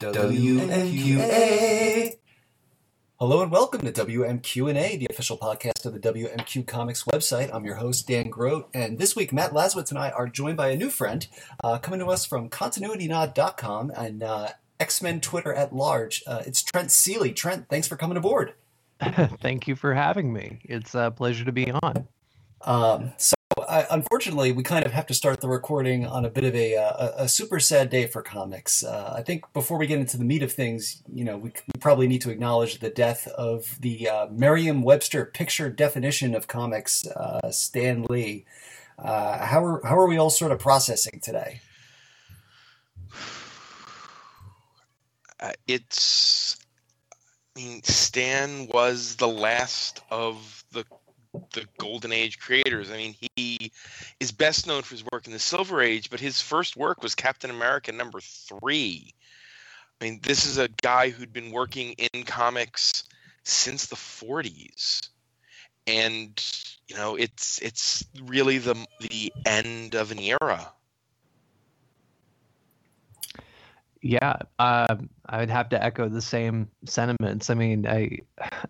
WMQA. Hello and welcome to WMQ&A, the official podcast of the WMQ Comics website. I'm your host, Dan Grote, and this week Matt Lazorwitz and I are joined by a new friend uh, coming to us from ContinuityNod.com and uh, X-Men Twitter at large. Uh, it's Trent Seeley. Trent, thanks for coming aboard. Thank you for having me. It's a pleasure to be on. Um, so I, unfortunately, we kind of have to start the recording on a bit of a, uh, a, a super sad day for comics. Uh, I think before we get into the meat of things, you know, we, we probably need to acknowledge the death of the uh, Merriam-Webster picture definition of comics, uh, Stan Lee. Uh, how are how are we all sort of processing today? Uh, it's, I mean, Stan was the last of the golden age creators. I mean, he is best known for his work in the Silver Age, but his first work was Captain America number three. I mean, this is a guy who'd been working in comics since the 40s, and you know, it's it's really the the end of an era. Yeah, uh, I would have to echo the same sentiments. I mean, I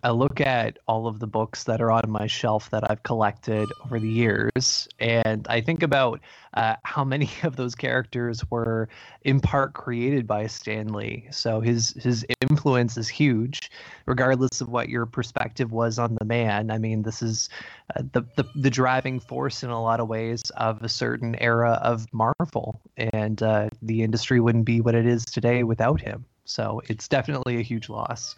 I look at all of the books that are on my shelf that I've collected over the years, and I think about uh, how many of those characters were in part created by Stan Lee. So his his influence is huge, regardless of what your perspective was on the man. I mean, this is uh, the, the the driving force in a lot of ways of a certain era of Marvel, and uh, the industry wouldn't be what it is today without him. So it's definitely a huge loss.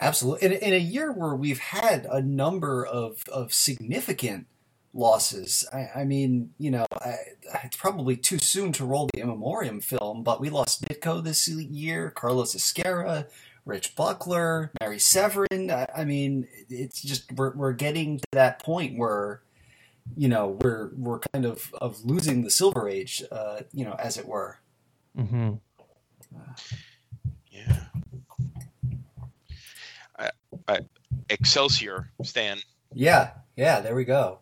Absolutely. In, in a year where we've had a number of, of significant losses, I, I mean, you know, I, it's probably too soon to roll the In Memoriam film, but we lost Ditko this year, Carlos Ezquerra, Rich Buckler, Marie Severin. I, I mean, it's just we're, we're getting to that point where, you know, we're we're kind of of losing the Silver Age, uh, you know, as it were. Mm-hmm. Uh, Yeah. I, I, Excelsior, Stan. Yeah, yeah, there we go.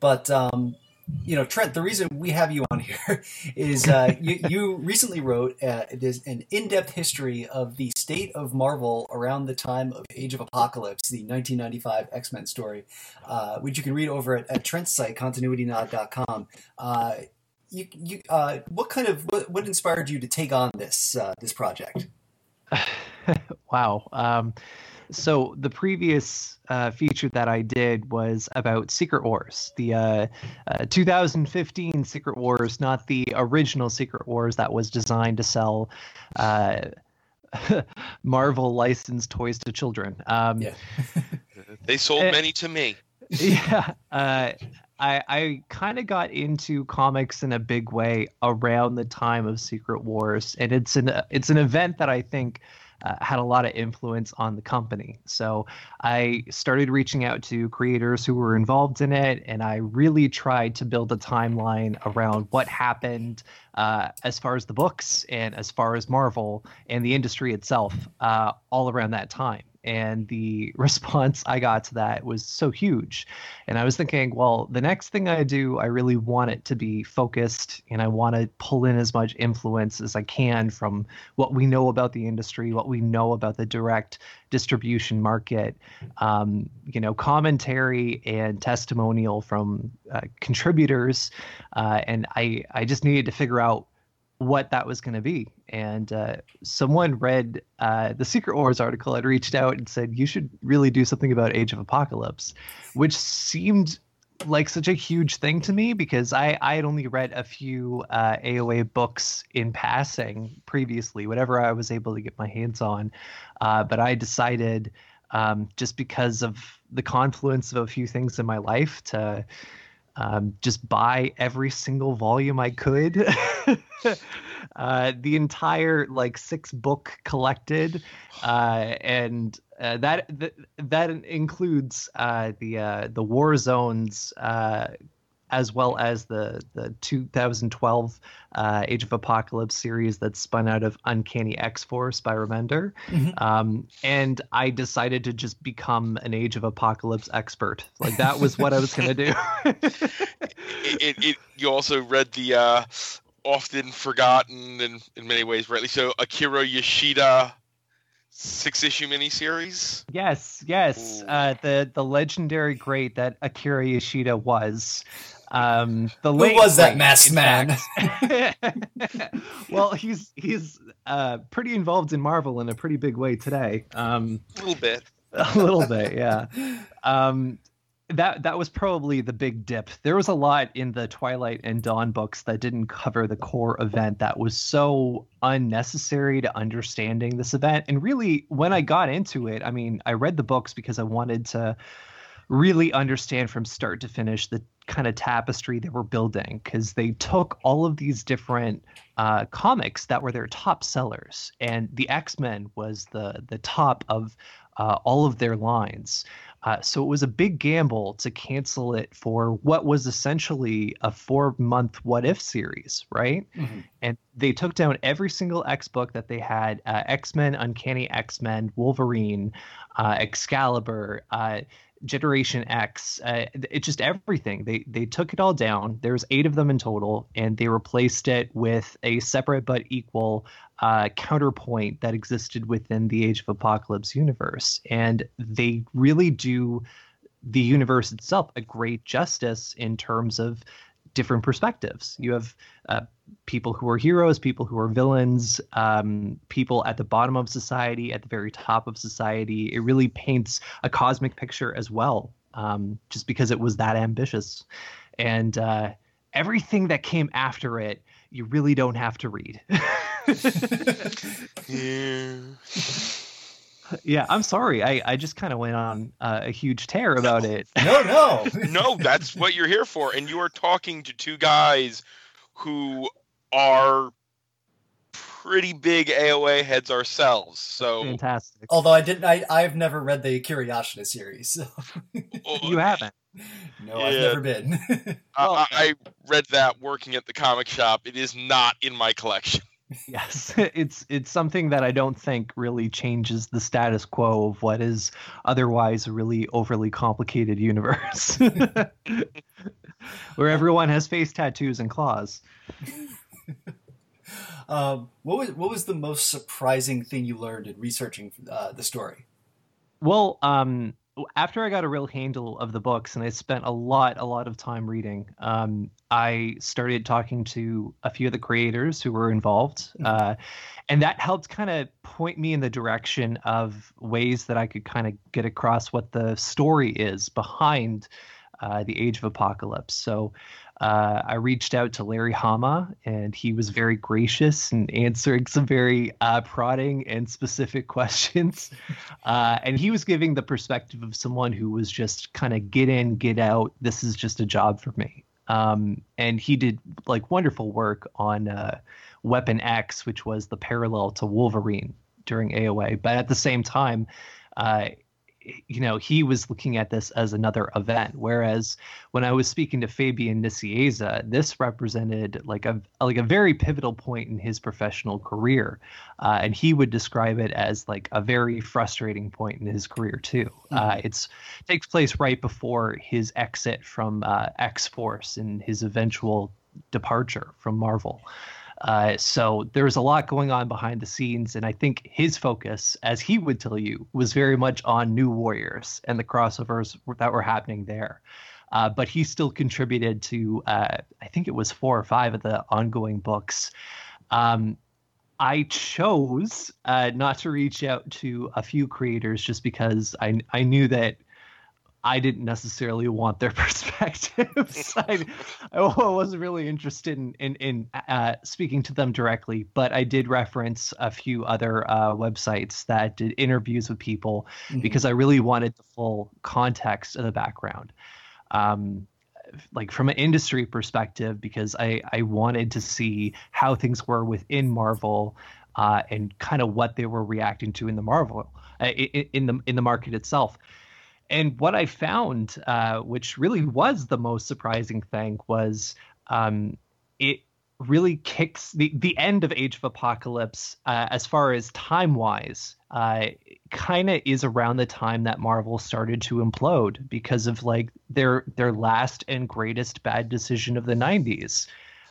But um, you know, Trent, the reason we have you on here is uh, you, you recently wrote uh, an in-depth history of the state of Marvel around the time of Age of Apocalypse, the 1995 X-Men story, uh, which you can read over at, at Trent's site, continuitynod.com. Uh, you, you, uh, what kind of what, what inspired you to take on this uh, this project? wow. Um, so the previous uh, feature that I did was about Secret Wars, the uh, uh, 2015 Secret Wars, not the original Secret Wars that was designed to sell uh, Marvel licensed toys to children. Um, Yeah. They sold Eh. many to me. yeah. I, I kind of got into comics in a big way around the time of Secret Wars, and it's an it's an event that I think uh, had a lot of influence on the company. So I started reaching out to creators who were involved in it, and I really tried to build a timeline around what happened uh, as far as the books and as far as Marvel and the industry itself, uh, all around that time. And the response I got to that was so huge. And I was thinking, well, the next thing I do, I really want it to be focused and I want to pull in as much influence as I can from what we know about the industry, what we know about the direct distribution market, um, you know, commentary and testimonial from uh, contributors. Uh, and I, I just needed to figure out what that was going to be. And uh, someone read uh, the Secret Wars article and reached out and said, you should really do something about Age of Apocalypse, which seemed like such a huge thing to me because I, I had only read a few uh, AOA books in passing previously, whatever I was able to get my hands on. Uh, but I decided, um, just because of the confluence of a few things in my life, to um, just buy every single volume I could. uh, the entire like six book collected, uh, and uh, that, that that includes uh, the uh, the War Zones. As well as the the 2012 uh, Age of Apocalypse series that spun out of Uncanny X Force by Remender, Mhm. um, and I decided to just become an Age of Apocalypse expert. Like that was what I was gonna do. It, it, it, you also read the uh, often forgotten and in many ways, rightly so, Akira Yoshida six issue miniseries. Yes, yes. Uh, the the legendary great that Akira Yoshida was. Um, the Who late was that great, masked in man? well, he's he's uh, pretty involved in Marvel in a pretty big way today. Um, A little bit. a little bit, yeah. Um, that that was probably the big dip. There was a lot in the Twilight and Dawn books that didn't cover the core event that was so unnecessary to understanding this event. And really, when I got into it, I mean, I read the books because I wanted to really understand from start to finish the kind of tapestry they were building because they took all of these different uh, comics that were their top sellers and the x-men was the the top of uh, all of their lines uh, so it was a big gamble to cancel it for what was essentially a four month what if series right Mhm. and they took down every single X book that they had: uh, X Men, Uncanny X Men, Wolverine, uh, Excalibur, uh, Generation X. Uh, it's just everything. They they took it all down. There was eight of them in total, and they replaced it with a separate but equal uh, counterpoint that existed within the Age of Apocalypse universe. And they really do the universe itself a great justice in terms of different perspectives. You have uh, people who are heroes, people who are villains, um, people at the bottom of society, at the very top of society. It really paints a cosmic picture as well, um, just because it was that ambitious. And uh, everything that came after it, you really don't have to read. Yeah. yeah, I'm sorry. I, I just kind of went on uh, a huge tear about it. No, no. no, that's what you're here for. And you are talking to two guys who are pretty big AOA heads ourselves. So Fantastic. Although I didn't, I I've never read the Akira Yoshida series. So. You haven't. no, I've never been. I, I I read that working at the comic shop. It is not in my collection. Yes, it's it's something that I don't think really changes the status quo of what is otherwise a really overly complicated universe, where everyone has face tattoos and claws. um, what was what was the most surprising thing you learned in researching uh, the story? Well, um, after I got a real handle of the books and I spent a lot, a lot of time reading, um, I started talking to a few of the creators who were involved. Uh, and that helped kind of point me in the direction of ways that I could kind of get across what the story is behind uh, the Age of Apocalypse. So uh, I reached out to Larry Hama, and he was very gracious and answering some very uh, prodding and specific questions. Uh, and he was giving the perspective of someone who was just kind of get in, get out. This is just a job for me. Um, and he did like wonderful work on uh, Weapon X, which was the parallel to Wolverine during AOA. But at the same time, uh, you know, he was looking at this as another event. Whereas when I was speaking to Fabian Nicieza, this represented like a like a very pivotal point in his professional career, uh, and he would describe it as like a very frustrating point in his career too. Uh, it's takes place right before his exit from uh, X Force and his eventual departure from Marvel. Uh, so there's a lot going on behind the scenes, and I think his focus, as he would tell you, was very much on New Warriors and the crossovers that were happening there. Uh, but he still contributed to, uh, I think it was four or five of the ongoing books. Um, I chose uh, not to reach out to a few creators just because I I knew that I didn't necessarily want their perspectives. I, I wasn't really interested in in, in uh, speaking to them directly, but I did reference a few other uh, websites that did interviews with people Mhm. because I really wanted the full context of the background. Um, like from an industry perspective, because I, I wanted to see how things were within Marvel uh, and kind of what they were reacting to in the Marvel uh, in, in the in the market itself. And what I found, uh, which really was the most surprising thing, was um, it really kicks the the end of Age of Apocalypse uh, as far as time wise. Uh, kind of is around the time that Marvel started to implode because of like their their last and greatest bad decision of the 90s,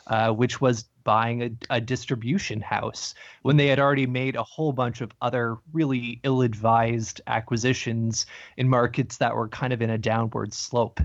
uh, which was buying a, a distribution house when they had already made a whole bunch of other really ill-advised acquisitions in markets that were kind of in a downward slope.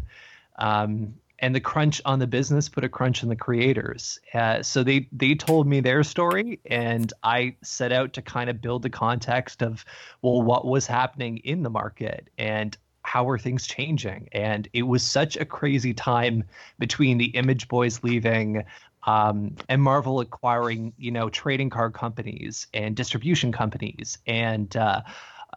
Um, and the crunch on the business put a crunch on the creators. Uh, so they they told me their story, and I set out to kind of build the context of well, what was happening in the market and how were things changing. And it was such a crazy time between the Image Boys leaving. Um, and Marvel acquiring, you know, trading card companies and distribution companies and uh,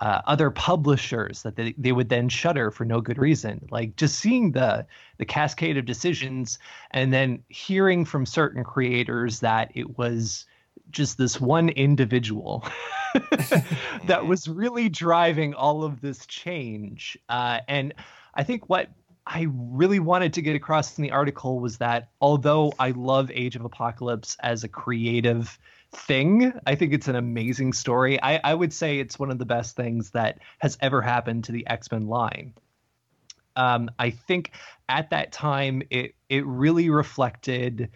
uh, other publishers that they, they would then shutter for no good reason. Like just seeing the the cascade of decisions and then hearing from certain creators that it was just this one individual that was really driving all of this change. Uh, and I think what I really wanted to get across in the article was that although I love Age of Apocalypse as a creative thing. I think it's an amazing story. I, I would say it's one of the best things that has ever happened to the X Men line. Um, I think at that time it it really reflected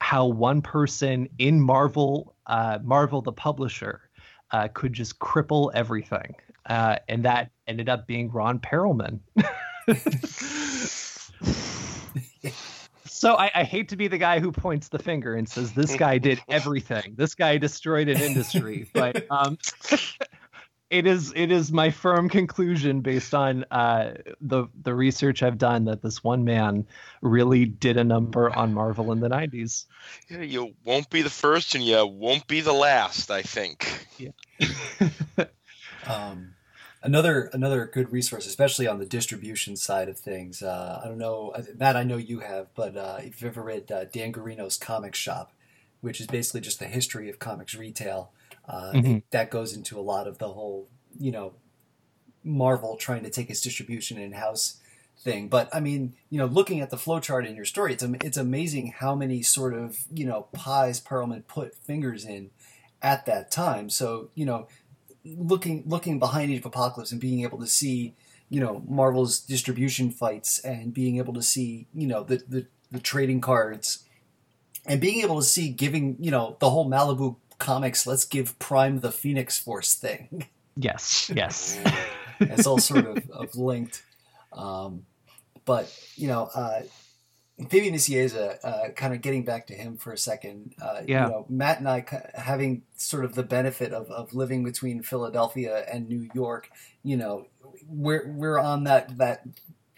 how one person in Marvel, uh, Marvel the publisher, uh, could just cripple everything, uh, and that ended up being Ron Perelman. So I, I, hate to be the guy who points the finger and says this guy did everything. This guy destroyed an industry, but um, it is it is my firm conclusion based on uh, the the research I've done that this one man really did a number on Marvel in the '90s. Yeah, you won't be the first, and you won't be the last. I think. Yeah. um, another another good resource, especially on the distribution side of things. Uh, I don't know that I know you have, but uh, if you've ever read uh, Dan Gearino's Comic Shop, which is basically just the history of comics retail, uh, mm-hmm. that goes into a lot of the whole you know Marvel trying to take its distribution in house thing. But I mean, you know, looking at the flowchart in your story, it's it's amazing how many sort of you know pies Perelman put fingers in at that time. So you know looking looking behind Age of Apocalypse and being able to see, you know, Marvel's distribution fights and being able to see, you know, the the, the trading cards and being able to see giving, you know, the whole Malibu comics, let's give Prime the Phoenix Force thing. Yes, yes. it's all sort of, of linked. Um, but, you know, uh, Fabian Nicieza, uh, kind of getting back to him for a second. Uh, yeah. You know, Matt and I having sort of the benefit of, of living between Philadelphia and New York. You know, we're we're on that that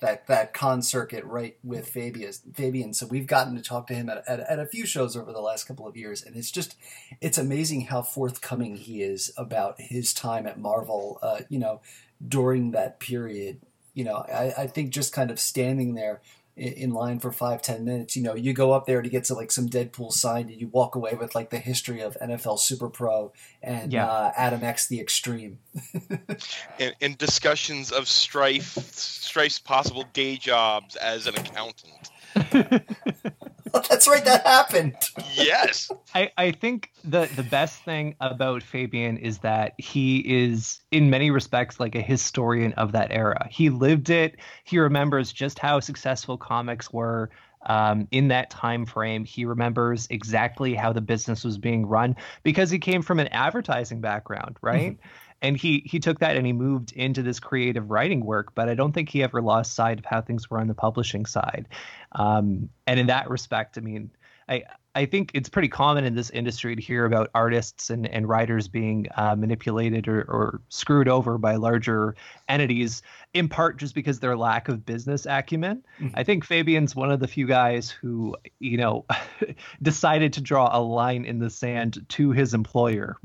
that that con circuit right with Fabian. Fabian, so we've gotten to talk to him at, at, at a few shows over the last couple of years, and it's just it's amazing how forthcoming he is about his time at Marvel. Uh, you know, during that period. You know, I, I think just kind of standing there in line for five ten minutes you know you go up there to get to like some deadpool signed and you walk away with like the history of nfl super pro and yeah. uh, adam x the extreme and, and discussions of strife strife's possible day jobs as an accountant That's right, that happened. yes. I, I think the the best thing about Fabian is that he is in many respects like a historian of that era. He lived it. He remembers just how successful comics were um, in that time frame. He remembers exactly how the business was being run because he came from an advertising background, right? And he he took that and he moved into this creative writing work but i don't think he ever lost sight of how things were on the publishing side. Um, and in that respect i mean i I think it's pretty common in this industry to hear about artists and, and writers being uh, manipulated or, or screwed over by larger entities, in part just because their lack of business acumen. Mm-hmm. I think Fabian's one of the few guys who, you know, decided to draw a line in the sand to his employer.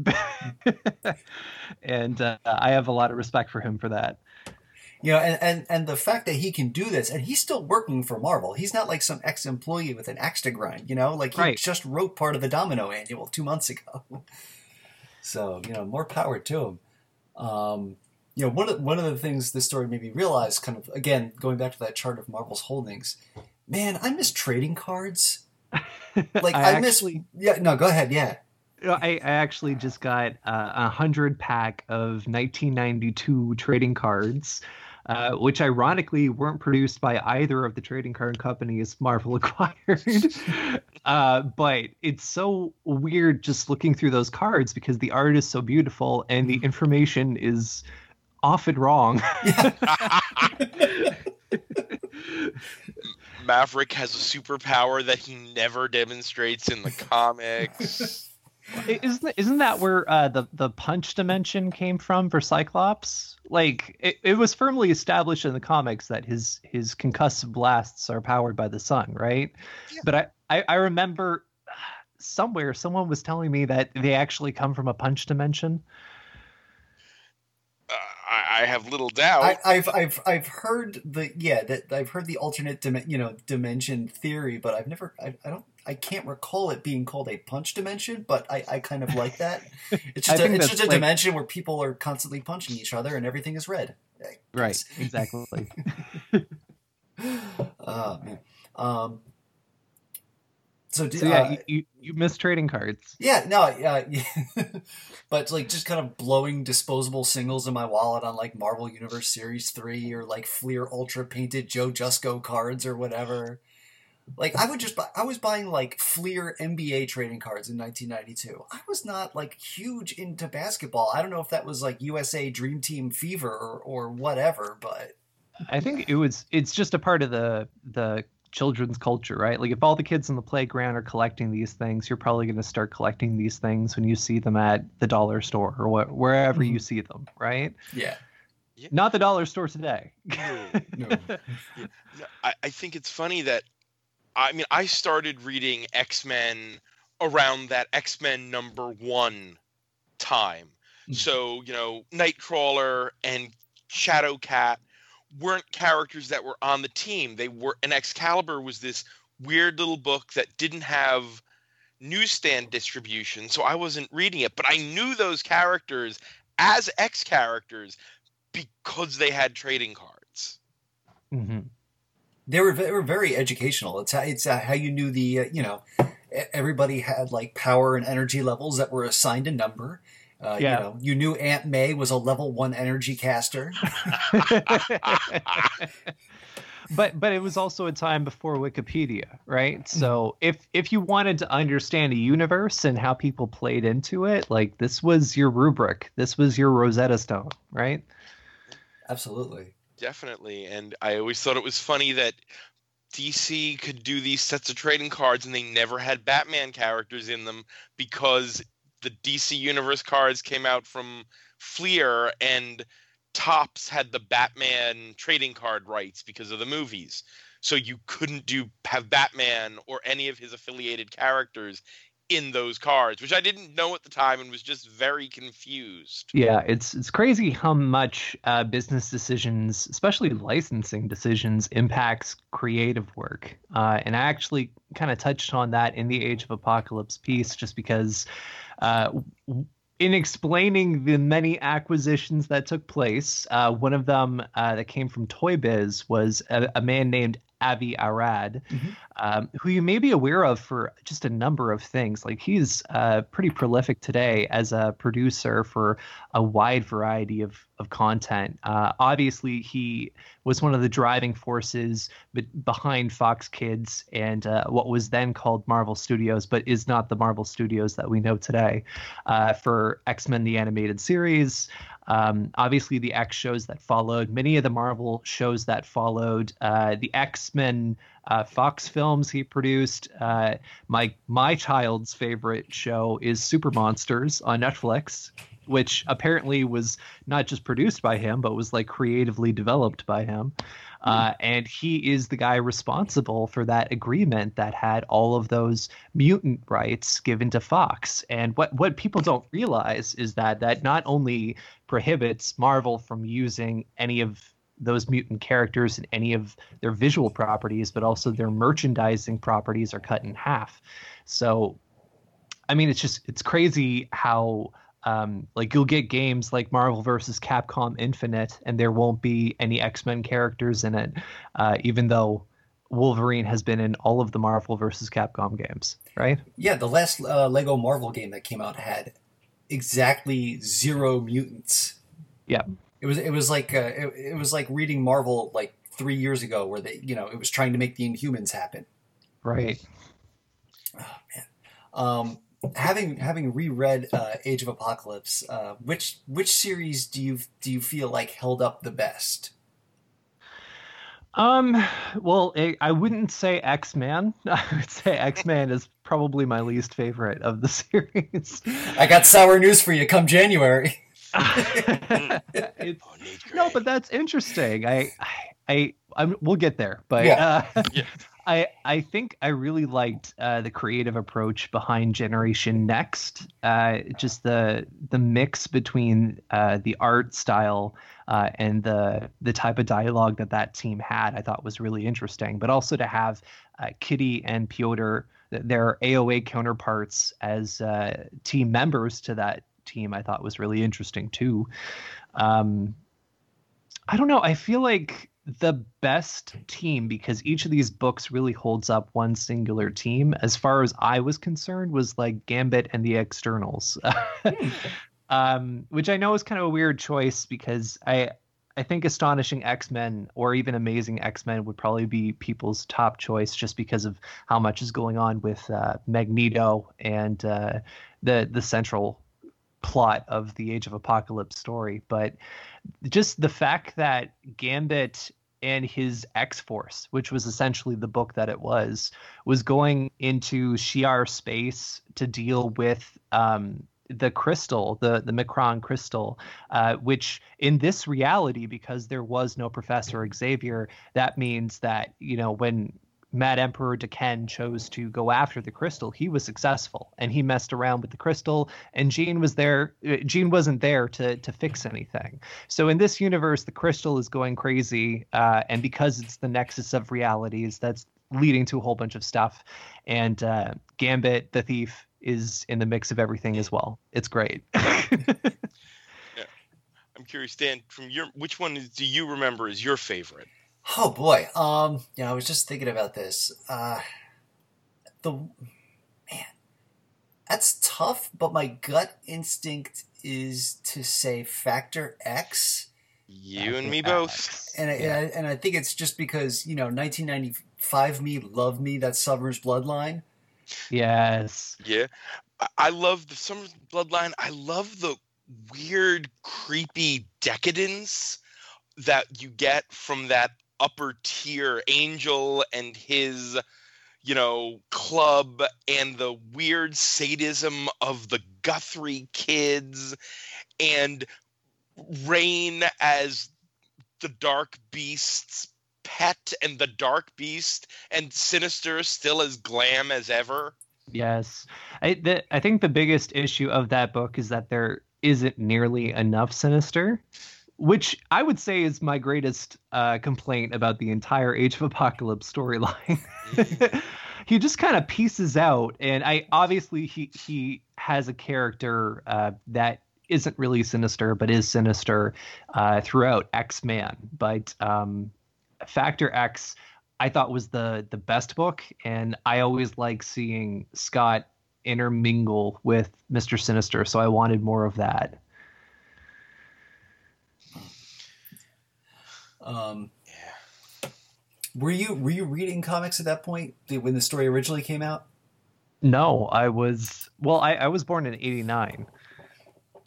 and uh, I have a lot of respect for him for that. You know, and, and, and the fact that he can do this, and he's still working for Marvel. He's not like some ex employee with an axe to grind, you know? Like he right. just wrote part of the Domino annual two months ago. so, you know, more power to him. Um, you know, one of, one of the things this story made me realize, kind of, again, going back to that chart of Marvel's holdings, man, I miss trading cards. Like, I, I miss. Actually, yeah, no, go ahead. Yeah. I, I actually just got uh, a hundred pack of 1992 trading cards uh, which ironically weren't produced by either of the trading card companies Marvel acquired. uh, but it's so weird just looking through those cards because the art is so beautiful and the information is often wrong. Maverick has a superpower that he never demonstrates in the comics. Isn't isn't that where uh, the the punch dimension came from for Cyclops? Like it, it was firmly established in the comics that his his concussive blasts are powered by the sun, right? Yeah. But I, I I remember somewhere someone was telling me that they actually come from a punch dimension. I, I have little doubt. I, have I've I've heard the yeah that I've heard the alternate dim, you know dimension theory, but I've never I, I don't I can't recall it being called a punch dimension, but I, I kind of like that. It's just a, it's just a like, dimension where people are constantly punching each other and everything is red. Right, exactly. oh man. Um, so, so yeah, uh, you, you miss trading cards. Yeah, no, uh, yeah, but like just kind of blowing disposable singles in my wallet on like Marvel Universe Series three or like Fleer Ultra painted Joe Jusko cards or whatever. Like I would just buy, I was buying like Fleer NBA trading cards in 1992. I was not like huge into basketball. I don't know if that was like USA Dream Team fever or, or whatever, but I think it was it's just a part of the the children's culture, right? Like if all the kids in the playground are collecting these things, you're probably going to start collecting these things when you see them at the dollar store or what, wherever mm-hmm. you see them, right? Yeah. yeah. Not the dollar store today. no. no. I, I think it's funny that I mean I started reading X-Men around that X-Men number 1 time. Mm-hmm. So, you know, Nightcrawler and Shadowcat weren't characters that were on the team. They were and Excalibur was this weird little book that didn't have newsstand distribution, so I wasn't reading it, but I knew those characters as X characters because they had trading cards. Mm-hmm. They were they were very educational. It's how, it's how you knew the uh, you know everybody had like power and energy levels that were assigned a number uh, yeah. You know, you knew Aunt May was a level one energy caster. but but it was also a time before Wikipedia, right? So if if you wanted to understand a universe and how people played into it, like this was your rubric, this was your Rosetta Stone, right? Absolutely. Definitely. And I always thought it was funny that DC could do these sets of trading cards and they never had Batman characters in them because the DC Universe cards came out from Fleer, and Topps had the Batman trading card rights because of the movies. So you couldn't do have Batman or any of his affiliated characters in those cards, which I didn't know at the time and was just very confused. Yeah, it's it's crazy how much uh, business decisions, especially licensing decisions, impacts creative work. Uh, and I actually kind of touched on that in the Age of Apocalypse piece, just because uh, in explaining the many acquisitions that took place, uh, one of them uh, that came from Toy Biz was a, a man named Avi Arad, mm-hmm. Um, who you may be aware of for just a number of things. Like he's uh, pretty prolific today as a producer for a wide variety of of content. Uh, obviously, he was one of the driving forces be- behind Fox Kids and uh, what was then called Marvel Studios, but is not the Marvel Studios that we know today, uh, for X Men the Animated Series. Um, obviously, the X shows that followed, many of the Marvel shows that followed, uh, the X Men uh, Fox films he produced. Uh, my my child's favorite show is Super Monsters on Netflix which apparently was not just produced by him, but was like creatively developed by him. Hmm. Uh, and he is the guy responsible for that agreement that had all of those mutant rights given to Fox. And what, what people don't realize is that that not only prohibits Marvel from using any of those mutant characters and any of their visual properties, but also their merchandising properties are cut in half. So, I mean, it's just it's crazy how um, like you'll get games like Marvel versus Capcom Infinite, and there won't be any X Men characters in it, uh, even though Wolverine has been in all of the Marvel versus Capcom games, right? Yeah, the last uh, Lego Marvel game that came out had exactly zero mutants. Yeah. It was it was like uh, it, it was like reading Marvel like three years ago, where they you know it was trying to make the Inhumans happen. Right. Um, having having reread uh, Age of Apocalypse, uh, which which series do you do you feel like held up the best? Um, well, I I wouldn't say X Man. I would say X Man is probably my least favorite of the series. I got sour news for you. Come January. It's- Oh, no, but that's interesting. I, I, I I'm, we'll get there, but Yeah. uh, Yeah. I, I think I really liked uh, the creative approach behind Generation Next. Uh, just the the mix between uh, the art style uh, and the the type of dialogue that that team had, I thought was really interesting. But also to have uh, Kitty and Piotr, their AOA counterparts, as uh, team members to that team, I thought was really interesting too. Um, I don't know. I feel like the best team because each of these books really holds up one singular team. As far as I was concerned, was like Gambit and the Externals, um, which I know is kind of a weird choice because I. I think Astonishing X Men or even Amazing X Men would probably be people's top choice just because of how much is going on with uh, Magneto and uh, the the central plot of the Age of Apocalypse story. But just the fact that Gambit and his X Force, which was essentially the book that it was, was going into Shi'ar space to deal with um, the crystal, the the M'Kraan crystal, uh, which in this reality, because there was no Professor Xavier, that means that you know when Mad Emperor D'Ken chose to go after the crystal, he was successful and he messed around with the crystal. And Jean was there. uh, Jean wasn't there to to fix anything. So in this universe, the crystal is going crazy, uh, and because it's the nexus of realities, that's leading to a whole bunch of stuff. And uh, Gambit, the thief, is in the mix of everything as well. It's great. I'm curious, Dan, from your which one do you remember is your favorite? Oh boy. Um, yeah, I was just thinking about this. Uh, the man, that's tough. But my gut instinct is to say Factor X, You and me both. and I, and, I, and I think it's just because you know 1995 me love me that Summers Bloodline. yes. Yeah, I, I love the Summers Bloodline. I love the weird, creepy decadence that you get from that upper tier Angel and his, you know, club, and the weird sadism of the Guthrie kids, and Rain as the Dark Beast's pet, and the Dark Beast, and Sinister still as glam as ever. Yes, I the, I think the biggest issue of that book is that there isn't nearly enough sinister, which I would say is my greatest uh, complaint about the entire Age of Apocalypse storyline. he just kind of pieces out, and I obviously he he has a character uh, that isn't really sinister, but is sinister uh, throughout X Man. But um, Factor X I thought was the the best book, and I always like seeing Scott intermingle with Mister Sinister, so I wanted more of that. Um, Yeah. were you were you reading comics at that point when the story originally came out? No, I was well. I, I was born in '89,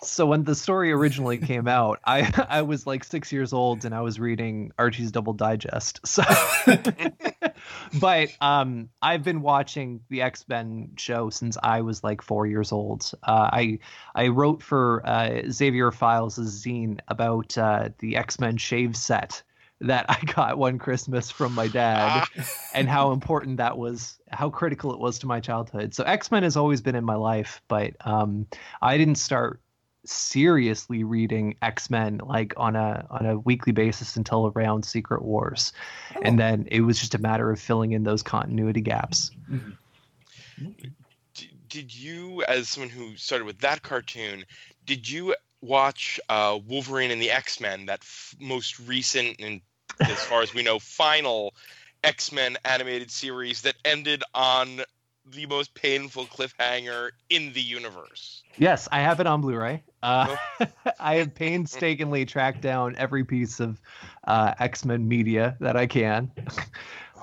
so when the story originally came out, I I was like six years old, and I was reading Archie's Double Digest. So, but um, I've been watching the X Men show since I was like four years old. Uh, I I wrote for uh, Xavier Files' zine about uh, the X Men shave set that I got one Christmas from my dad and how important that was, how critical it was to my childhood. So X Men has always been in my life, but um, I didn't start seriously reading X Men like on a on a weekly basis until around Secret Wars, and then it was just a matter of filling in those continuity gaps. did you, as someone who started with that cartoon, did you watch uh, Wolverine and the X Men, that f- most recent and, as far as we know, final X Men animated series that ended on the most painful cliffhanger in the universe? Yes, I have it on Blu-ray. Uh, I have painstakingly tracked down every piece of uh, X Men media that I can.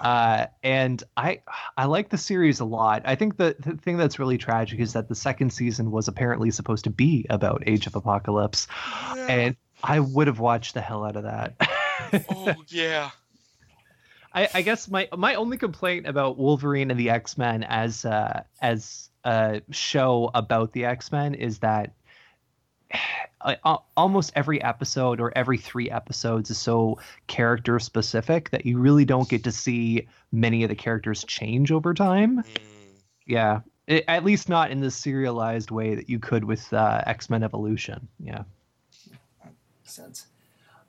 Uh, and I I like the series a lot. I think the, the thing that's really tragic is that the second season was apparently supposed to be about Age of Apocalypse, Yeah. and I would have watched the hell out of that. oh yeah. I, I guess my my only complaint about Wolverine and the X Men as uh, as a show about the X Men is that almost every episode or every three episodes is so character specific that you really don't get to see many of the characters change over time. Mm. Yeah, I- at least not in the serialized way that you could with uh, X Men Evolution. Yeah. sense.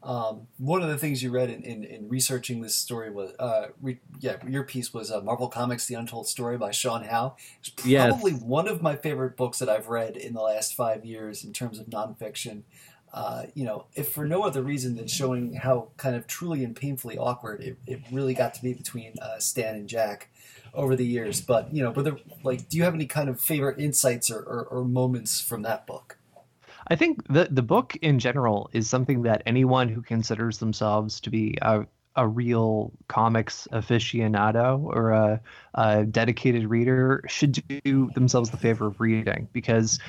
Um, one of the things you read in, in, in researching this story was, uh, re, yeah, your piece was uh, Marvel Comics: The Untold Story by Sean Howe. It's Yes. probably one of my favorite books that I've read in the last five years in terms of nonfiction. Uh, you know, if for no other reason than showing how kind of truly and painfully awkward it, it really got to be between uh, Stan and Jack over the years. But you know, but like, do you have any kind of favorite insights or, or, or moments from that book? I think the the book in general is something that anyone who considers themselves to be a a real comics aficionado or a, a dedicated reader should do themselves the favor of reading because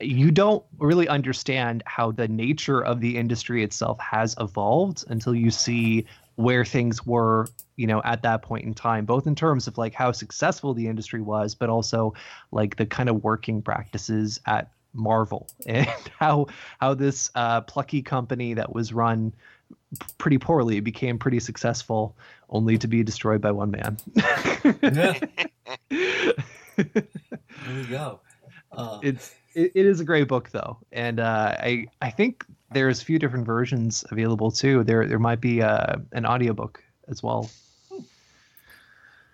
you don't really understand how the nature of the industry itself has evolved until you see where things were you know at that point in time both in terms of like how successful the industry was but also like the kind of working practices at Marvel and how how this uh, plucky company that was run pretty poorly became pretty successful, only to be destroyed by one man. Yeah. There we go. Uh, it's it, it is a great book though, and uh, I I think there's a few different versions available too. There there might be uh, an audiobook as well.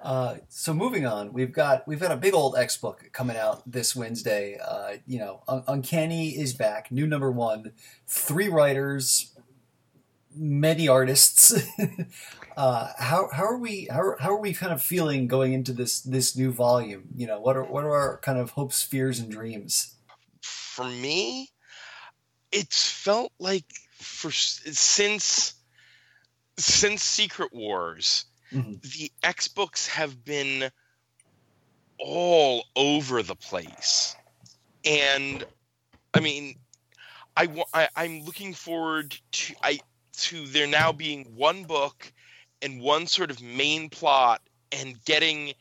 Uh, so moving on, we've got we've got a big old X book coming out this Wednesday. Uh, you know, Un- Uncanny is back, new number one, three writers, many artists. uh, how how are we how how are we kind of feeling going into this this new volume? You know, what are what are our kind of hopes, fears, and dreams? for me, it's felt like for since since Secret Wars, Mhm. the X books have been all over the place, and I mean, I, I I'm looking forward to I to there now being one book and one sort of main plot and getting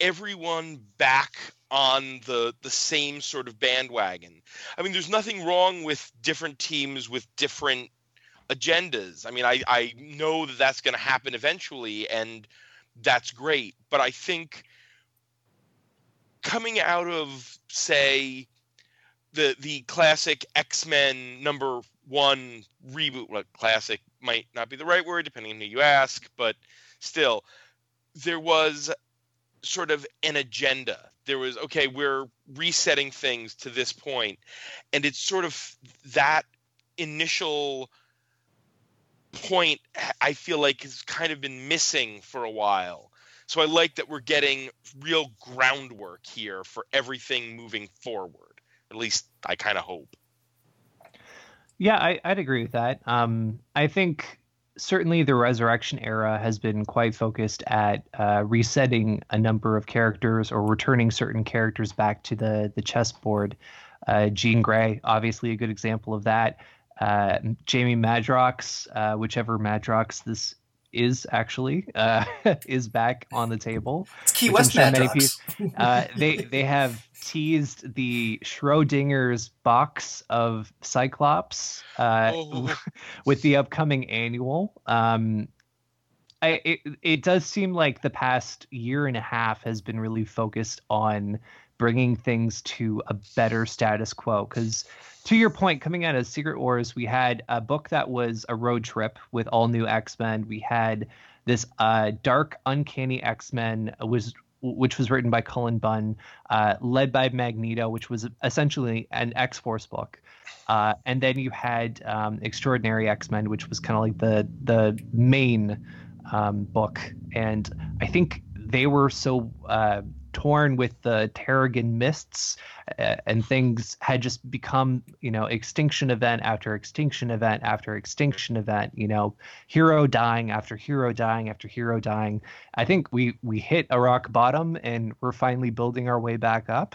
everyone back on the the same sort of bandwagon. I mean, there's nothing wrong with different teams with different agendas. I mean, I I know that that's going to happen eventually, and that's great. But I think coming out of say the the classic X-Men number 1 reboot, well, classic might not be the right word depending on who you ask, but still there was sort of an agenda. There was okay, we're resetting things to this point, and it's sort of that initial point I feel like has kind of been missing for a while. So I like that we're getting real groundwork here for everything moving forward. At least I kind of hope. Yeah, I, I'd agree with that. Um, I think certainly the Resurrection era has been quite focused at uh, resetting a number of characters or returning certain characters back to the the chessboard. Uh, Jean Grey, obviously a good example of that. Uh, Jamie Madrox, uh, whichever Madrox this is actually, uh, is back on the table. It's Key West sure many Madrox. Uh, they they have teased the Schrodinger's box of Cyclops uh, Oh. with the upcoming annual. Um, I, it it does seem like the past year and a half has been really focused on bringing things to a better status quo. Because to your point coming out of secret wars we had a book that was a road trip with all new x-men. We had this uh, dark uncanny x-men was which was written by cullen bunn uh, led by magneto which was essentially an x-force book. Uh, and then you had um, extraordinary x-men which was kind of like the the main um, book. And i think they were so uh, torn with the Terrigen mists, and things had just become, you know, extinction event after extinction event after extinction event. You know, hero dying after hero dying after hero dying. I think we we hit a rock bottom, and we're finally building our way back up.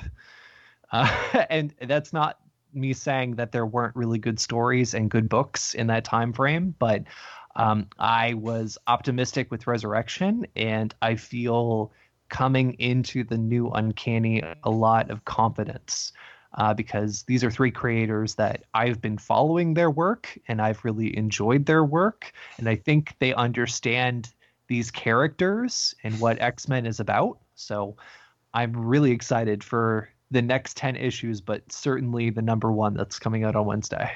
Uh, and that's not me saying that there weren't really good stories and good books in that time frame, but um, I was optimistic with Resurrection, and I feel coming into the new Uncanny a lot of confidence. Uh, because these are three creators that I've been following their work and I've really enjoyed their work. And I think they understand these characters and what X Men is about. So I'm really excited for the next 10 issues, but certainly the number one that's coming out on Wednesday.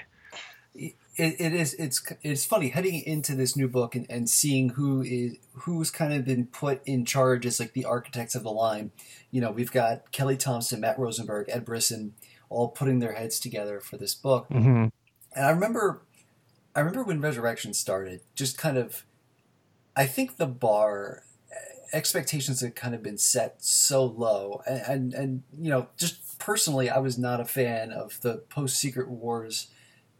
It, it is it's it's funny heading into this new book and, and seeing who is who's kind of been put in charge as like the architects of the line. You know, we've got Kelly Thompson, Matt Rosenberg, Ed Brisson, all putting their heads together for this book. Mm-hmm. And I remember, I remember when Resurrection started, just kind of, I think the bar expectations had kind of been set so low, and, and and, you know, just personally, I was not a fan of the post Secret Wars,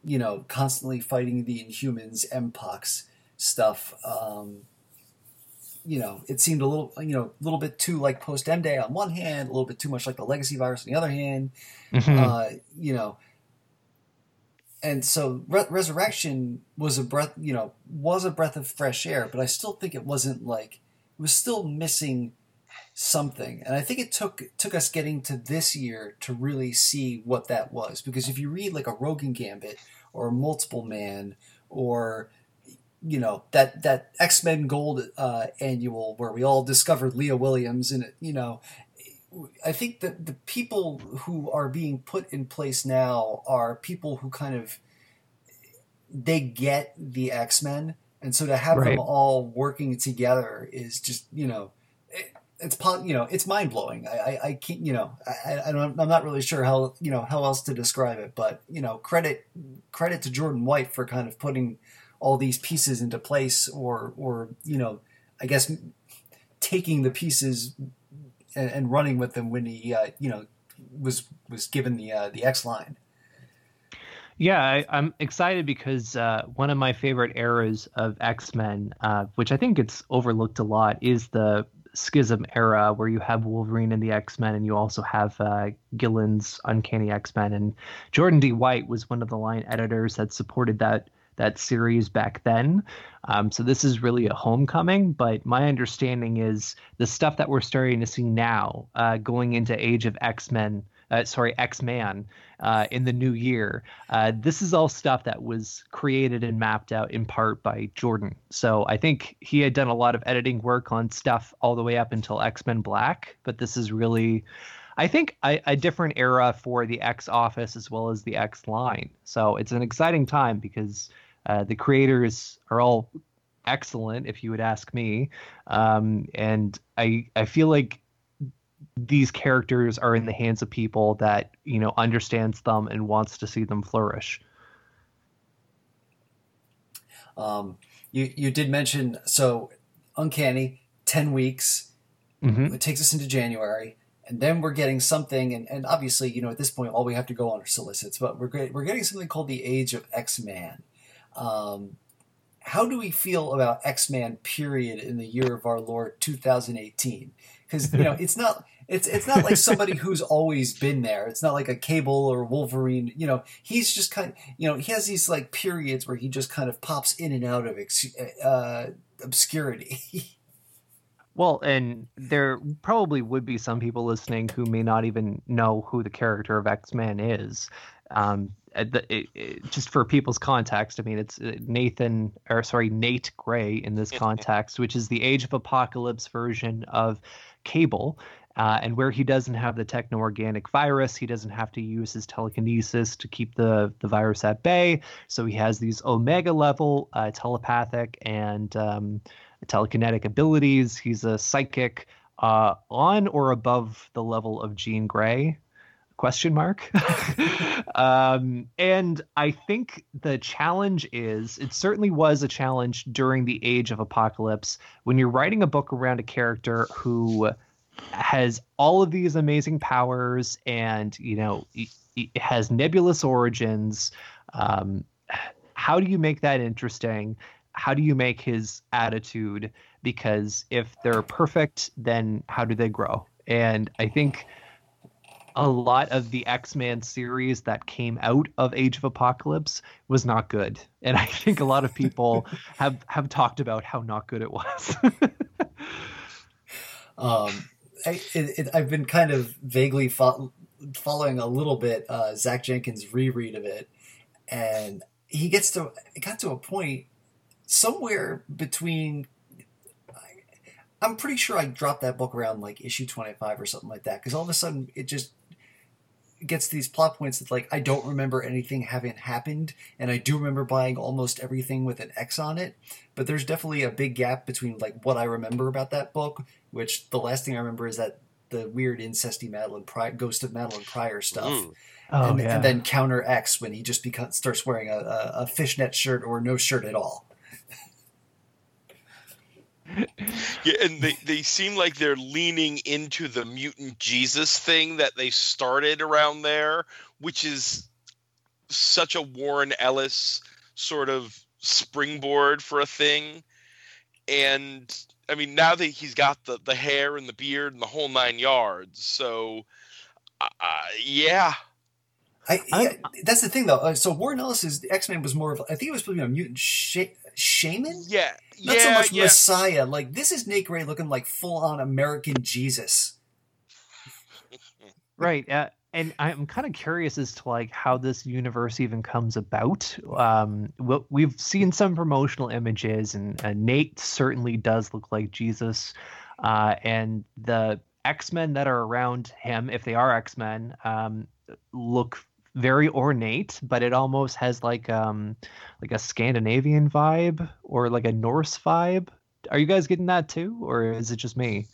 you know, constantly fighting the Inhumans, Mpox stuff. Um, you know, it seemed a little, you know, a little bit too like post M Day on one hand, a little bit too much like the Legacy virus on the other hand. Mhm. Uh, you know, and so Re- Resurrection was a breath, you know, was a breath of fresh air, but I still think it wasn't like it was still missing something. And I think it took took us getting to this year to really see what that was. Because if you read like a Rogue and Gambit or a Multiple Man or you know that that X Men Gold uh, annual where we all discovered Leah Williams and it you know I think that the people who are being put in place now are people who kind of they get the X Men, and so to have Right. them all working together is just you know. It, it's you know it's mind blowing. I, I I can't you know I I don't I'm not really sure how you know how else to describe it, but you know credit credit to Jordan White for kind of putting all these pieces into place, or or you know I guess taking the pieces and, and running with them when he uh, you know was was given the uh, the X line. Yeah, I, I'm excited because uh, one of my favorite eras of X Men, uh, which I think gets overlooked a lot, is the Schism era, where you have Wolverine and the X Men, and you also have uh, Gillen's Uncanny X Men. And Jordan D. White was one of the line editors that supported that that series back then. Um, so this is really a homecoming. But my understanding is the stuff that we're starting to see now, uh, going into Age of X Men. Uh, sorry, X Man uh, in the new year. Uh, this is all stuff that was created and mapped out in part by Jordan. So I think he had done a lot of editing work on stuff all the way up until X Men Black, but this is really, I think, a, a different era for the X Office as well as the X line. So it's an exciting time because uh, the creators are all excellent, if you would ask me, um, and I I feel like these characters are in the hands of people that you know understands them and wants to see them flourish. Um, you you did mention so uncanny ten weeks. Mhm. It takes us into January, and then we're getting something. And, and obviously, you know, at this point, all we have to go on are solicits. But we're we're getting something called the Age of X Man. Um, how do we feel about X Man? Period in the year of our Lord 2018? Because you know, it's not. It's, it's not like somebody who's always been there. It's not like a Cable or Wolverine. You know, he's just kind. You know, he has these like periods where he just kind of pops in and out of ex- uh, obscurity. Well, and there probably would be some people listening who may not even know who the character of X Man is. Um, the, it, it, just for people's context, I mean, it's uh, Nathan, or sorry, Nate Gray in this context, which is the Age of Apocalypse version of Cable. Uh, and where he doesn't have the techno-organic virus, he doesn't have to use his telekinesis to keep the, the virus at bay. So he has these omega level uh, telepathic and um, telekinetic abilities. He's a psychic uh, on or above the level of Jean Grey? Question mark. um, and I think the challenge is it certainly was a challenge during the age of apocalypse when you're writing a book around a character who has all of these amazing powers and you know it has nebulous origins. Um, how do you make that interesting? How do you make his attitude? Because if they're perfect then how do they grow? And i think a lot of the x-men series that came out of age of apocalypse was not good. And i think a lot of people have have talked about how not good it was. Um I, I've been kind of vaguely fo- following a little bit uh, Zach Jenkins' reread of it, and he gets to it got to a point somewhere between. I'm pretty sure I dropped that book around like issue 25 or something like that because all of a sudden it just gets these plot points that like I don't remember anything having happened, and I do remember buying almost everything with an X on it. But there's definitely a big gap between like what I remember about that book, which the last thing I remember is that the weird incesty Madelyne Pryor, Ghost of Madelyne Pryor stuff. Mm. Oh, and, yeah. and, then counter X when he just becomes starts wearing a, a, a fishnet shirt or no shirt at all. Yeah, and they, they seem like they're leaning into the mutant Jesus thing that they started around there, which is such a Warren Ellis sort of springboard for a thing. And I mean, now that he's got the, the hair and the beard and the whole nine yards, so uh, yeah. I, yeah, that's the thing though. Uh, so Warren Ellis's X Man was more of I think it was supposed to be a mutant sh- shaman. Yeah, not yeah, so much yeah. Messiah. Like this is Nate Gray looking like full on American Jesus. right. Uh, and I'm kind of curious as to like how this universe even comes about. Um, we've seen some promotional images, and uh, Nate certainly does look like Jesus, uh, and the X Men that are around him, if they are X Men, um, look very ornate, but it almost has like um like a Scandinavian vibe or like a Norse vibe. Are you guys getting that too, or is it just me?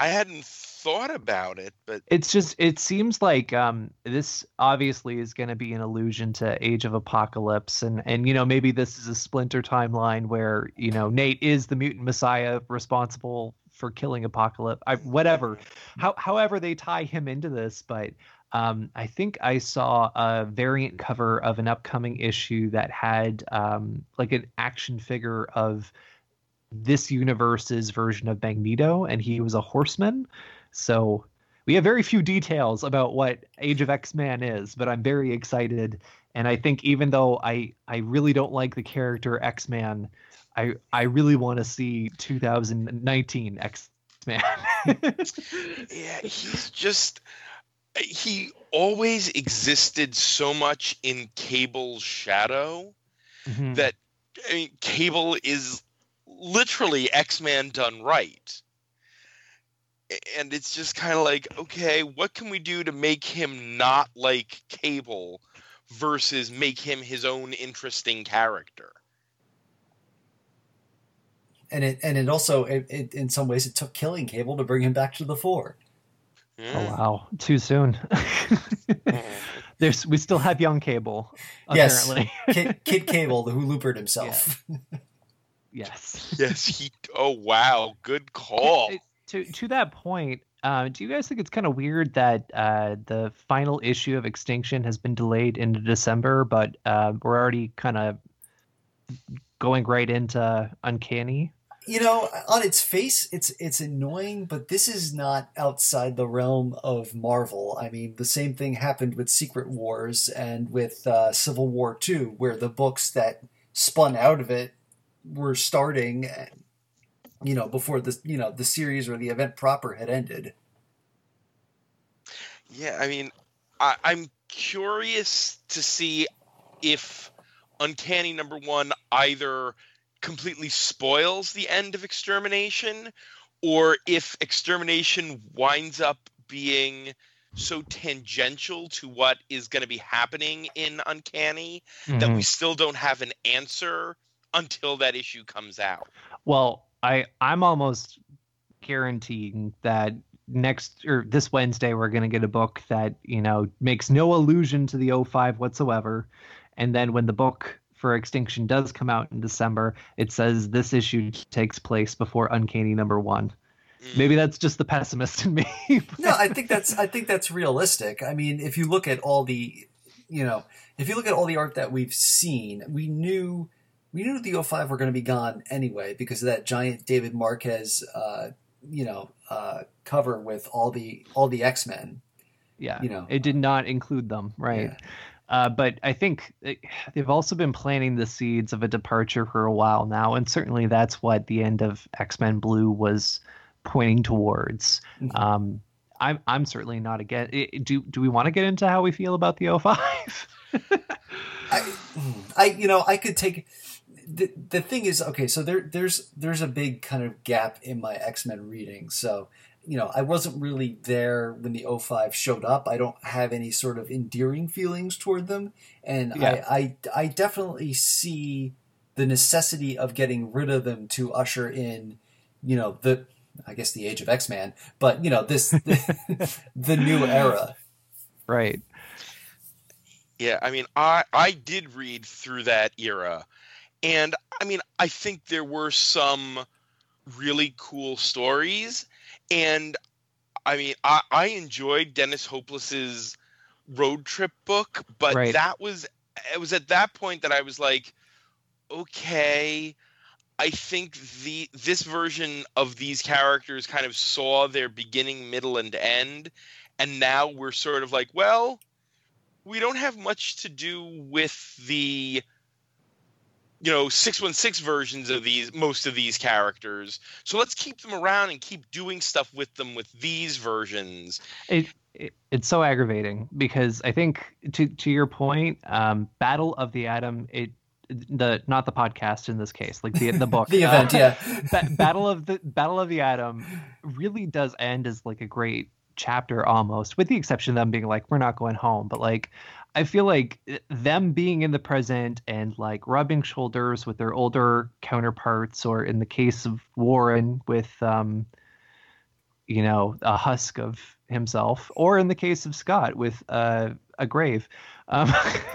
I hadn't thought about it, but it's just it seems like um this obviously is going to be an allusion to Age of Apocalypse and and you know maybe this is a splinter timeline where you know Nate is the mutant messiah responsible for killing Apocalypse I, whatever how however they tie him into this but um, I think I saw a variant cover of an upcoming issue that had um, like an action figure of this universe's version of Magneto, and he was a horseman. So we have very few details about what Age of X Man is, but I'm very excited. And I think even though I I really don't like the character X Man, I I really want to see 2019 X Man. yeah, he's just he always existed so much in Cable's shadow mm-hmm. that I mean, Cable is literally X Man done right and it's just kind of like okay what can we do to make him not like cable versus make him his own interesting character and it and it also it, it, in some ways it took killing cable to bring him back to the fore. Mm. oh wow. Too soon. There's we still have young cable apparently. Yes kid, kid cable who loopered himself. Yeah. yes. Yes he oh wow. Good call. To to that point, uh, do you guys think it's kind of weird that uh, the final issue of Extinction has been delayed into December, but uh, we're already kind of going right into Uncanny? You know, on its face, it's it's annoying, but this is not outside the realm of Marvel. I mean, the same thing happened with Secret Wars and with uh, Civil War Two, where the books that spun out of it were starting you know, before the you know the series or the event proper had ended. Yeah, I mean, I, I'm curious to see if Uncanny number one either completely spoils the end of Extermination, or if Extermination winds up being so tangential to what is going to be happening in Uncanny mm-hmm. that we still don't have an answer until that issue comes out. Well, I I'm almost guaranteeing that next or this Wednesday we're going to get a book that, you know, makes no allusion to the O5 whatsoever. And then when the book for Extinction does come out in December, it says this issue takes place before Uncanny number one. Mm. Maybe that's just the pessimist in me. no, I think that's I think that's realistic. I mean, if you look at all the, you know, if you look at all the art that we've seen, we knew we knew the O5 were going to be gone anyway because of that giant David Marquez, uh, you know, uh, cover with all the all the X Men. yeah, You know. it did not include them, right? Yeah. Uh, but I think it, they've also been planting the seeds of a departure for a while now, and certainly that's what the end of X Men Blue was pointing towards. Mhm. Um, I'm I'm certainly not again. Do do we want to get into how we feel about the O5? I, I, you know, I could take. The, the thing is, okay, so there, there's, there's a big kind of gap in my X Men reading. So, you know, I wasn't really there when the O5 showed up. I don't have any sort of endearing feelings toward them, and Yeah. I, I, I definitely see the necessity of getting rid of them to usher in, you know, the, I guess the age of X Man, but you know, this, the, the new era. right. Yeah, I mean, I I did read through that era, and I mean, I think there were some really cool stories, and I mean, I I enjoyed Dennis Hopeless's road trip book, but Right. that was it was at that point that I was like, okay. I think the this version of these characters kind of saw their beginning, middle, and end, and now we're sort of like, well, we don't have much to do with the you know 616 versions of these most of these characters so let's keep them around and keep doing stuff with them with these versions It, it it's so aggravating because I think to to your point, um, Battle of the Atom, it the not the podcast in this case, like the the book, The event, uh, yeah. Ba- Battle of the Battle of the Atom really does end as like a great chapter almost, with the exception of them being like, we're not going home. But like, I feel like eh, them being in the present and like rubbing shoulders with their older counterparts, or in the case of Warren with, um, you know, a husk of himself, or in the case of Scott with uh, a grave. Um,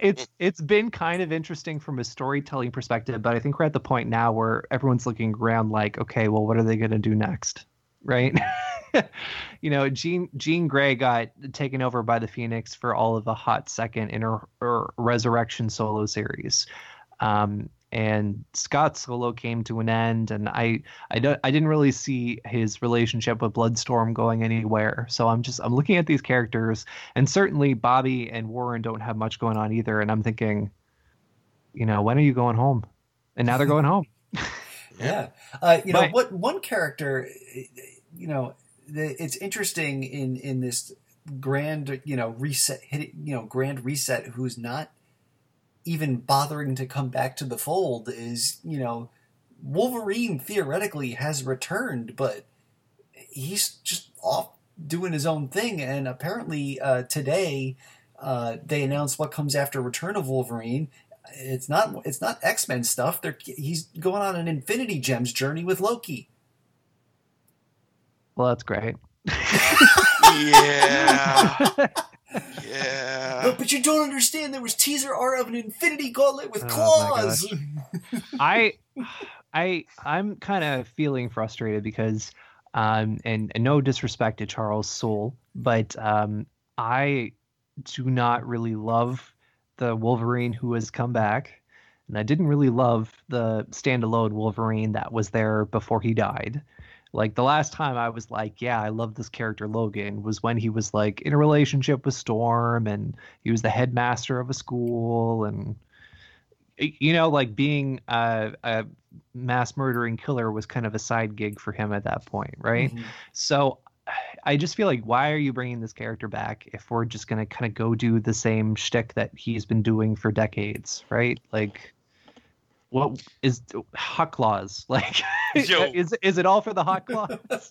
it's it's been kind of interesting from a storytelling perspective, but I think we're at the point now where everyone's looking around like, okay, well, what are they going to do next, right? you know, Jean Jean Grey got taken over by the Phoenix for all of a hot second in her, her Resurrection solo series, um, and Scott's solo came to an end, and I I don't I didn't really see his relationship with Bloodstorm going anywhere. So I'm just I'm looking at these characters, and certainly Bobby and Warren don't have much going on either. And I'm thinking, you know, when are you going home? And now they're going home. Yeah. Uh, you know, But- what one character, you know, it's interesting in in this grand, you know, reset, hit, you know, grand reset. Who's not even bothering to come back to the fold is, you know, Wolverine theoretically has returned, but he's just off doing his own thing. And apparently uh, today uh, they announced what comes after Return of Wolverine. It's not it's not X Men stuff. They're, he's going on an Infinity Gems journey with Loki. Well, that's great. yeah yeah But, but you don't understand. There was teaser art of an Infinity Gauntlet with Oh claws. I I I'm kind of feeling frustrated because um and, and no disrespect to Charles Soule, but um I do not really love the Wolverine who has come back. And I didn't really love the standalone Wolverine that was there before he died. Like the last time I was like, yeah, I love this character Logan was when he was like in a relationship with Storm and he was the headmaster of a school and you know, like being a, a mass murdering killer was kind of a side gig for him at that point, right? Mhm. So I just feel like, why are you bringing this character back if we're just gonna kind of go do the same shtick that he's been doing for decades, right? Like, what is hot claws? Like, Yo. is is it all for the hot claws?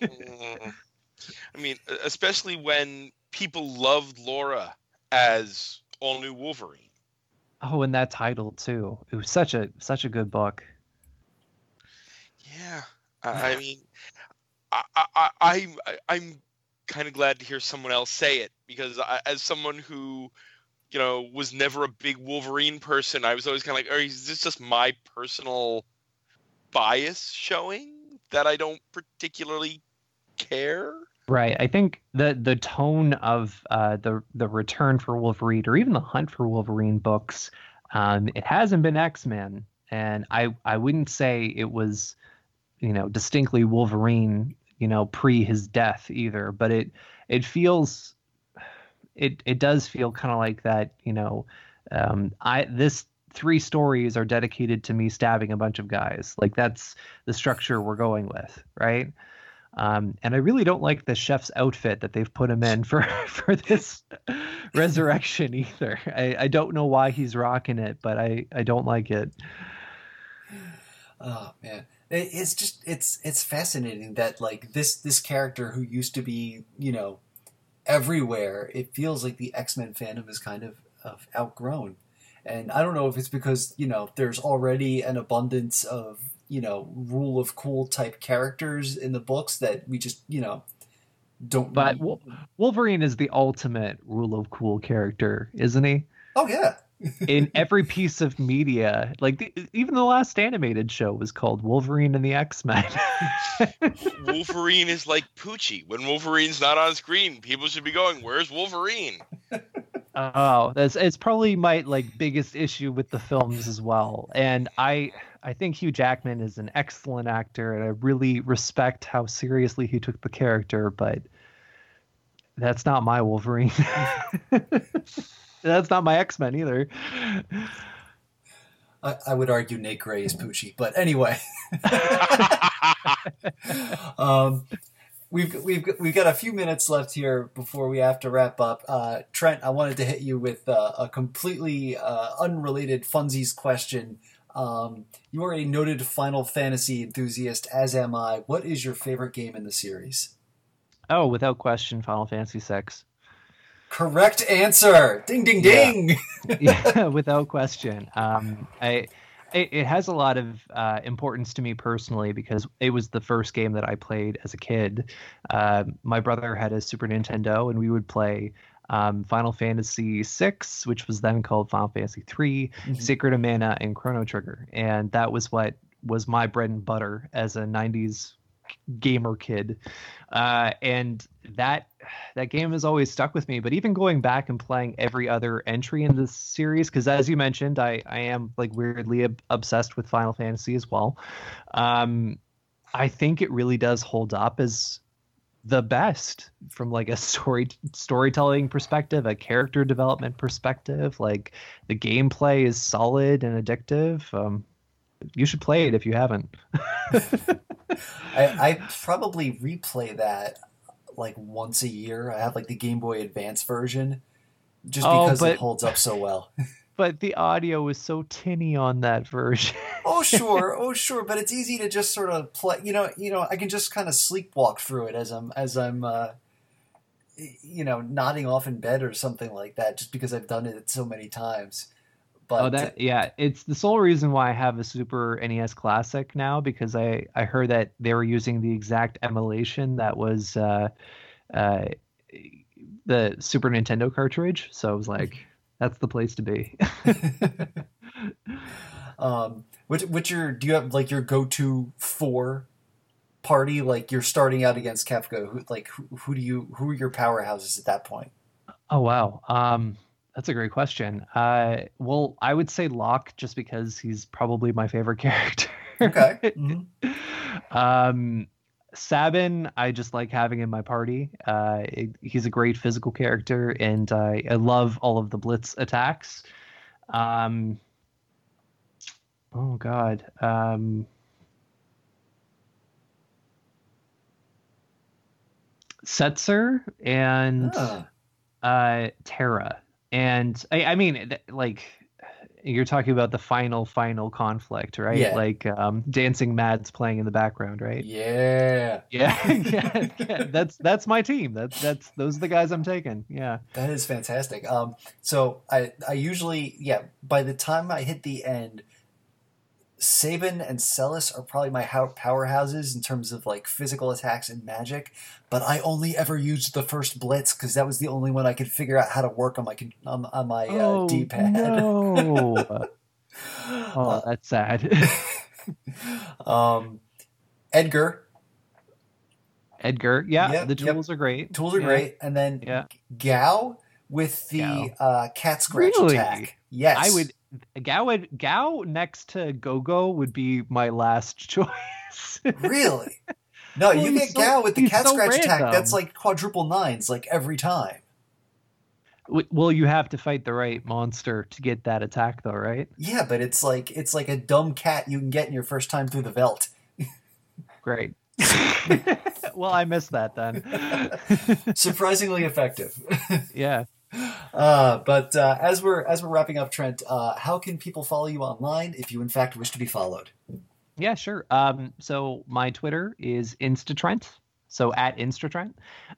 Mm. i mean especially when people loved laura as all new wolverine oh, and that title too. It was such a such a good book. Yeah, I, I mean, I, I, I, I'm- I'm kind of glad to hear someone else say it because I, as someone who you know, was never a big Wolverine person. I was always kind of like, "Are is this just my personal bias showing that I don't particularly care?" Right. I think the the tone of uh, the the return for Wolverine or even the hunt for Wolverine books, um, it hasn't been X Men, and I I wouldn't say it was, you know, distinctly Wolverine, you know, pre his death either. But it it feels, it it does feel kind of like that. You know, um, I this three stories are dedicated to me stabbing a bunch of guys. Like that's the structure we're going with, right? Um, and I really don't like the chef's outfit that they've put him in for for this resurrection either. I, I don't know why he's rocking it, but I, I don't like it. Oh man, it's just it's it's fascinating that like this this character who used to be you know everywhere, it feels like the X Men fandom is kind of, of outgrown. And I don't know if it's because you know there's already an abundance of you know rule of cool type characters in the books that we just you know don't. But Wolverine is the ultimate rule of cool character, isn't he? Oh yeah. In every piece of media, like the, even the last animated show was called Wolverine and the X Men. Wolverine is like Poochie. When Wolverine's not on screen, people should be going, "Where's Wolverine?" Oh, that's it's probably my like biggest issue with the films as well. And I I think Hugh Jackman is an excellent actor and I really respect how seriously he took the character, but that's not my Wolverine. that's not my X-Men either. I, I, would argue Nate Gray is Poochie, but anyway. um, we've we've we've got a few minutes left here before we have to wrap up. Uh, Trent, I wanted to hit you with uh, a completely uh, unrelated funsies question. Um, you are a noted Final Fantasy enthusiast, as am I. What is your favorite game in the series? Oh, without question, Final Fantasy VI. Correct answer. Ding, ding, ding. Yeah, yeah without question. Um, I it, it has a lot of uh, importance to me personally because it was the first game that I played as a kid. Uh, my brother had a Super Nintendo, and we would play um, Final Fantasy VI, which was then called Final Fantasy III, mm-hmm. Secret of Mana, and Chrono Trigger, and that was what was my bread and butter as a '90s gamer kid, uh, and that that game has always stuck with me. But even going back and playing every other entry in this series, because as you mentioned, I I am like weirdly ob- obsessed with Final Fantasy as well. Um, I think it really does hold up as the best from like a story storytelling perspective, a character development perspective. Like the gameplay is solid and addictive. Um, you should play it if you haven't. I, I probably replay that like once a year. I have like the Game Boy Advance version, just oh, because but, it holds up so well. but the audio is so tinny on that version. oh sure, oh sure, but it's easy to just sort of play. You know, you know, I can just kind of sleepwalk through it as I'm as I'm. Uh, you know, nodding off in bed or something like that, just because I've done it so many times. But oh, that yeah, it's the sole reason why I have a Super NES Classic now because I I heard that they were using the exact emulation that was uh, uh, the Super Nintendo cartridge. So I was like, that's the place to be. um, which which your do you have like your go to four party? Like you're starting out against Kefka. Who, like who, who do you who are your powerhouses at that point? Oh wow. Um, that's a great question. Uh, well, I would say Locke just because he's probably my favorite character. Okay. Mm-hmm. um, Sabin, I just like having in my party. Uh, it, he's a great physical character, and I, I love all of the blitz attacks. Um, oh God. Um, Setzer and oh. uh, Terra and I, I mean, like you're talking about the final final conflict right? Yeah. like um dancing mads playing in the background right? Yeah. Yeah, yeah, yeah. That's that's my team. That's that's those are the guys i'm taking. Yeah. That is fantastic. Um so i i usually yeah by the time i hit the end Sabin and Celes are probably my powerhouses in terms of like physical attacks and magic, but I only ever used the first Blitz because that was the only one I could figure out how to work on my on, on my uh, oh, D-pad. No. oh, that's sad. um, Edgar Edgar, yeah, Yep, the yep. tools are great. tools are Yeah. great, and then Yeah. Gau with the Gau. uh, cat scratch Really? attack. Yes, I would Gau Gau next to Gogo would be my last choice. really. No, Well, you get so- Gau with the cat so scratch attack. That's like quadruple nines, like every time. Well, you have to fight the right monster to get that attack, though, right? Yeah, but it's like it's like a dumb cat you can get in your first time through the Veldt. Great. well, I missed that then. Surprisingly effective. yeah. Uh, but uh, as we're as we're wrapping up, Trent, uh, how can people follow you online if you in fact wish to be followed? Yeah, sure. Um, so my Twitter is Instatrent, so at Instatrent.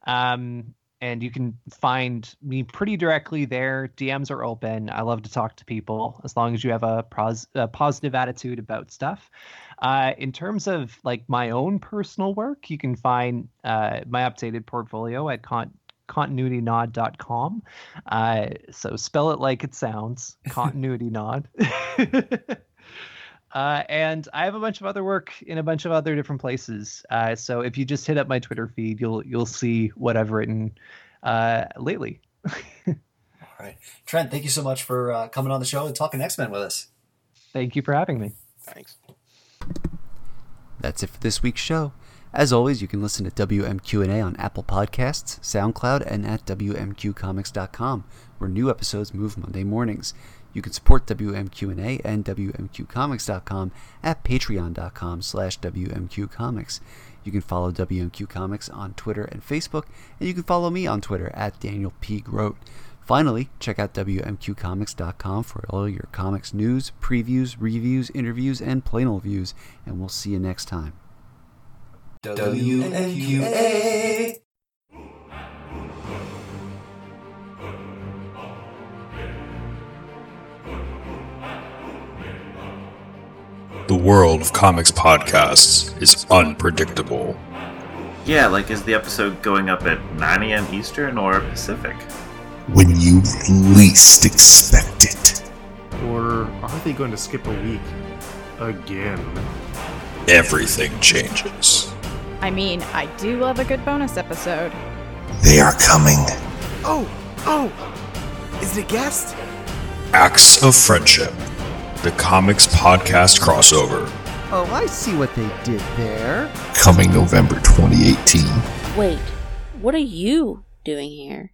Um, and you can find me pretty directly there. DMs are open. I love to talk to people as long as you have a, pros- a positive attitude about stuff. Uh, in terms of like my own personal work, you can find uh, my updated portfolio at continuitynod.com. Uh, so spell it like it sounds, continuity nod. Uh, and I have a bunch of other work in a bunch of other different places. Uh, so if you just hit up my Twitter feed, you'll you'll see what I've written uh, lately. All right, Trent, thank you so much for uh, coming on the show and talking X Men with us. Thank you for having me. Thanks. That's it for this week's show. As always, you can listen to WMQ&A on Apple Podcasts, SoundCloud, and at WMQComics.com, where new episodes move Monday mornings. You can support WMQ&A and WMQComics.com at patreon.com slash WMQComics. You can follow WMQ Comics on Twitter and Facebook, and you can follow me on Twitter at Daniel P. Grote. Finally, check out WMQComics.com for all your comics news, previews, reviews, interviews, and plain old views, and we'll see you next time. WMQ&A. The world of comics podcasts is unpredictable. Yeah, like is the episode going up at 9 a.m. Eastern or Pacific? When you least expect it. Or are they going to skip a week? Again. Everything changes. I mean, I do love a good bonus episode. They are coming. Oh, oh, is it a guest? Acts of Friendship. The comics podcast crossover. Oh, I see what they did there. Coming November 2018. Wait, what are you doing here?